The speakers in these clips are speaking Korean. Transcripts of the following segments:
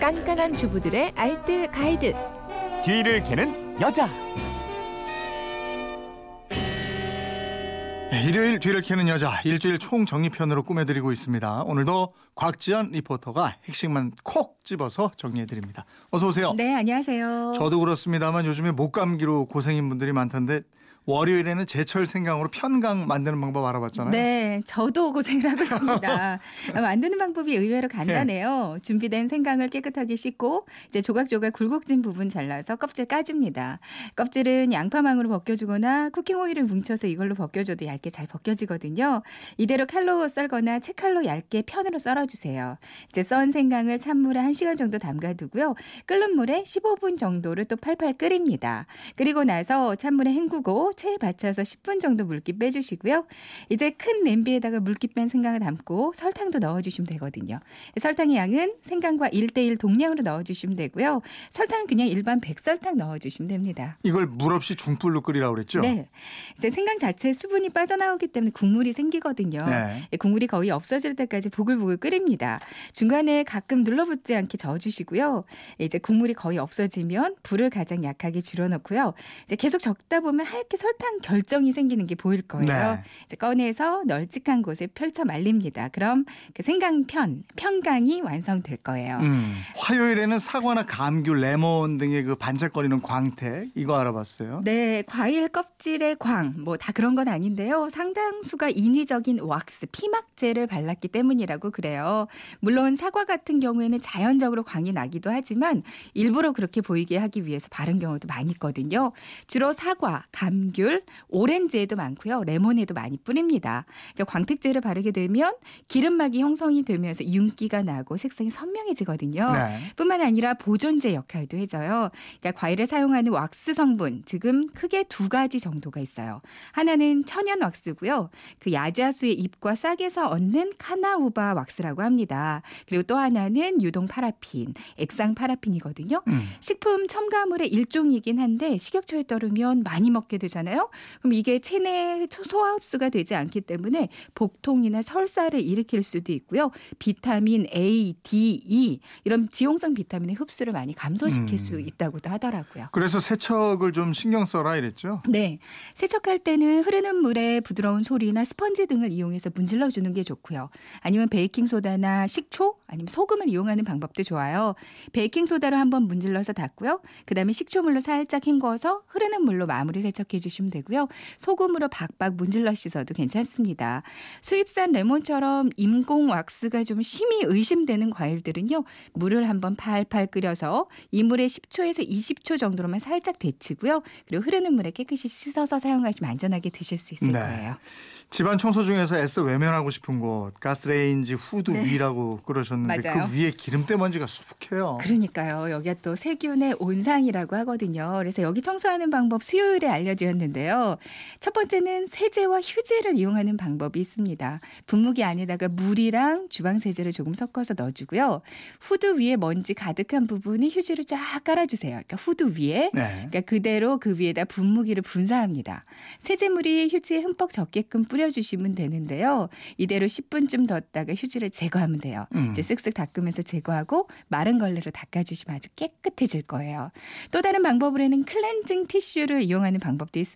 깐깐한 주부들의 알뜰 가이드. 뒤를 캐는 여자. 네, 일요일 뒤를 캐는 여자 일주일 총 정리편으로 꾸며드리고 있습니다. 오늘도 곽지연 리포터가 핵심만 콕 집어서 정리해드립니다. 어서 오세요. 네, 안녕하세요. 저도 그렇습니다만 요즘에 목 감기로 고생인 분들이 많던데 월요일에는 제철 생강으로 편강 만드는 방법 알아봤잖아요. 네, 저도 고생을 하고 있습니다. 만드는 방법이 의외로 간단해요. 네. 준비된 생강을 깨끗하게 씻고 이제 조각조각 굴곡진 부분 잘라서 껍질 까줍니다. 껍질은 양파망으로 벗겨주거나 쿠킹 오일을 뭉쳐서 이걸로 벗겨줘도 얇게 잘 벗겨지거든요. 이대로 칼로 썰거나 채칼로 얇게 편으로 썰어주세요. 이제 썬 생강을 찬물에 1시간 정도 담가두고요. 끓는 물에 15분 정도를 또 팔팔 끓입니다. 끓이고 나서 찬물에 헹구고 체에 받쳐서 10분 정도 물기 빼주시고요. 이제 큰 냄비에다가 물기 뺀 생강을 담고 설탕도 넣어주시면 되거든요. 설탕의 양은 생강과 1대1 동량으로 넣어주시면 되고요. 설탕은 그냥 일반 백설탕 넣어주시면 됩니다. 이걸 물 없이 중불로 끓이라고 그랬죠? 네. 이제 생강 자체에 수분이 빠져나오기 때문에 국물이 생기거든요. 네. 예, 국물이 거의 없어질 때까지 보글보글 끓입니다. 중간에 가끔 눌러붙지 않게 저어주시고요. 이제 국물이 거의 없어지면 불을 가장 약하게 줄여놓고요. 이제 계속 적다 보면 하얗게 설탕 결정이 생기는 게 보일 거예요. 네. 이제 꺼내서 널찍한 곳에 펼쳐 말립니다. 그럼 그 생강편, 편강이 완성될 거예요. 음, 화요일에는 사과나 감귤, 레몬 등의 그 반짝거리는 광택 이거 알아봤어요. 네, 과일 껍질에 광, 뭐 다 그런 건 아닌데요. 상당수가 인위적인 왁스, 피막제를 발랐기 때문이라고 그래요. 물론 사과 같은 경우에는 자연적으로 광이 나기도 하지만 일부러 그렇게 보이게 하기 위해서 바른 경우도 많이 있거든요. 주로 사과, 감귤, 오렌지에도 많고요. 레몬에도 많이 뿌립니다. 그러니까 광택제를 바르게 되면 기름막이 형성이 되면서 윤기가 나고 색상이 선명해지거든요. 네. 뿐만 아니라 보존제 역할도 해줘요. 그러니까 과일에 사용하는 왁스 성분 지금 크게 두 가지 정도가 있어요. 하나는 천연 왁스고요. 그 야자수의 잎과 싹에서 얻는 카나우바 왁스라고 합니다. 그리고 또 하나는 유동 파라핀, 액상 파라핀이거든요. 음. 식품 첨가물의 일종이긴 한데 식욕처에 따르면 많이 먹게 되잖아요. 그럼 이게 체내 소화 흡수가 되지 않기 때문에 복통이나 설사를 일으킬 수도 있고요. 비타민 A, D, E 이런 지용성 비타민의 흡수를 많이 감소시킬 음. 수 있다고도 하더라고요. 그래서 세척을 좀 신경 써라 이랬죠? 네. 세척할 때는 흐르는 물에 부드러운 소리나 스펀지 등을 이용해서 문질러 주는 게 좋고요. 아니면 베이킹 소다나 식초 아니면 소금을 이용하는 방법도 좋아요. 베이킹 소다로 한번 문질러서 닦고요. 그다음에 식초물로 살짝 헹궈서 흐르는 물로 마무리 세척해 주시면 되고요. 소금으로 박박 문질러 씻어도 괜찮습니다. 수입산 레몬처럼 인공 왁스가 좀 심히 의심되는 과일들은요. 물을 한번 팔팔 끓여서 이 물에 10초에서 20초 정도로만 살짝 데치고요. 그리고 흐르는 물에 깨끗이 씻어서 사용하시면 안전하게 드실 수 있을 네. 거예요. 집안 청소 중에서 애써 외면하고 싶은 곳 가스레인지 후드 네. 위라고 그러셨는데 맞아요. 그 위에 기름때 먼지가 수북해요. 그러니까요. 여기가 또 세균의 온상이라고 하거든요. 그래서 여기 청소하는 방법 수요일에 알려드렸는데 요. 첫 번째는 세제와 휴지를 이용하는 방법이 있습니다. 분무기 안에다가 물이랑 주방 세제를 조금 섞어서 넣어주고요. 후드 위에 먼지 가득한 부분에 휴지를 쫙 깔아주세요. 그러니까 후드 위에. 네. 그러니까 그대로 그 위에다 분무기를 분사합니다. 세제물이 휴지에 흠뻑 젖게끔 뿌려주시면 되는데요. 이대로 10분쯤 뒀다가 휴지를 제거하면 돼요. 음. 이제 쓱쓱 닦으면서 제거하고 마른 걸레로 닦아주시면 아주 깨끗해질 거예요. 또 다른 방법으로는 클렌징 티슈를 이용하는 방법도 있습니다.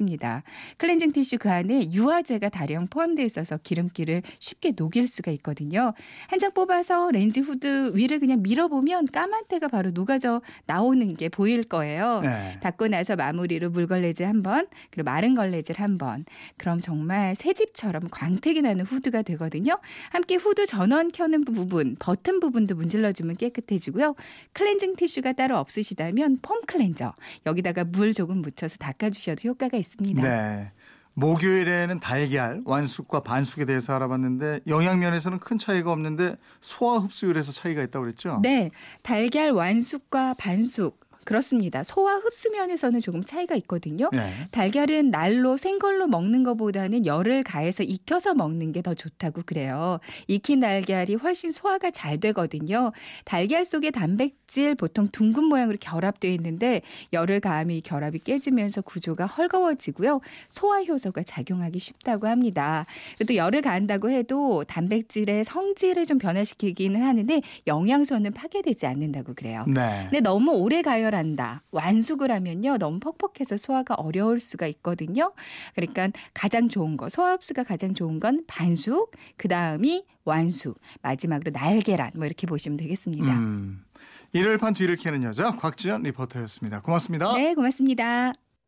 클렌징 티슈 그 안에 유화제가 다량 포함되어 있어서 기름기를 쉽게 녹일 수가 있거든요. 한 장 뽑아서 렌즈 후드 위를 그냥 밀어보면 까만 때가 바로 녹아져 나오는 게 보일 거예요. 네. 닦고 나서 마무리로 물걸레질 한 번, 그리고 마른 걸레질 한 번. 그럼 정말 새 집처럼 광택이 나는 후드가 되거든요. 함께 후드 전원 켜는 부분, 버튼 부분도 문질러주면 깨끗해지고요. 클렌징 티슈가 따로 없으시다면 폼 클렌저 여기다가 물 조금 묻혀서 닦아주셔도 효과가 있습니다. 네. 목요일에는 달걀 완숙과 반숙에 대해서 알아봤는데 영양 면에서는 큰 차이가 없는데 소화 흡수율에서 차이가 있다고 그랬죠? 네, 달걀 완숙과 반숙 그렇습니다. 소화 흡수 면에서는 조금 차이가 있거든요. 네. 달걀은 날로 생걸로 먹는 것보다는 열을 가해서 익혀서 먹는 게 더 좋다고 그래요. 익힌 달걀이 훨씬 소화가 잘 되거든요. 달걀 속에 단백질 보통 둥근 모양으로 결합되어 있는데 열을 가하면 이 결합이 깨지면서 구조가 헐거워지고요. 소화 효소가 작용하기 쉽다고 합니다. 그래도 열을 가한다고 해도 단백질의 성질을 좀 변화시키기는 하는데 영양소는 파괴되지 않는다고 그래요. 네. 근데 너무 오래 가열 한다. 완숙을 하면요. 너무 퍽퍽해서 소화가 어려울 수가 있거든요. 그러니까 가장 좋은 거, 소화 흡수가 가장 좋은 건 반숙, 그 다음이 완숙, 마지막으로 날계란 뭐 이렇게 보시면 되겠습니다. 음. 일요일 판 뒤를 캐는 여자 곽지연 리포터였습니다. 고맙습니다. 네, 고맙습니다.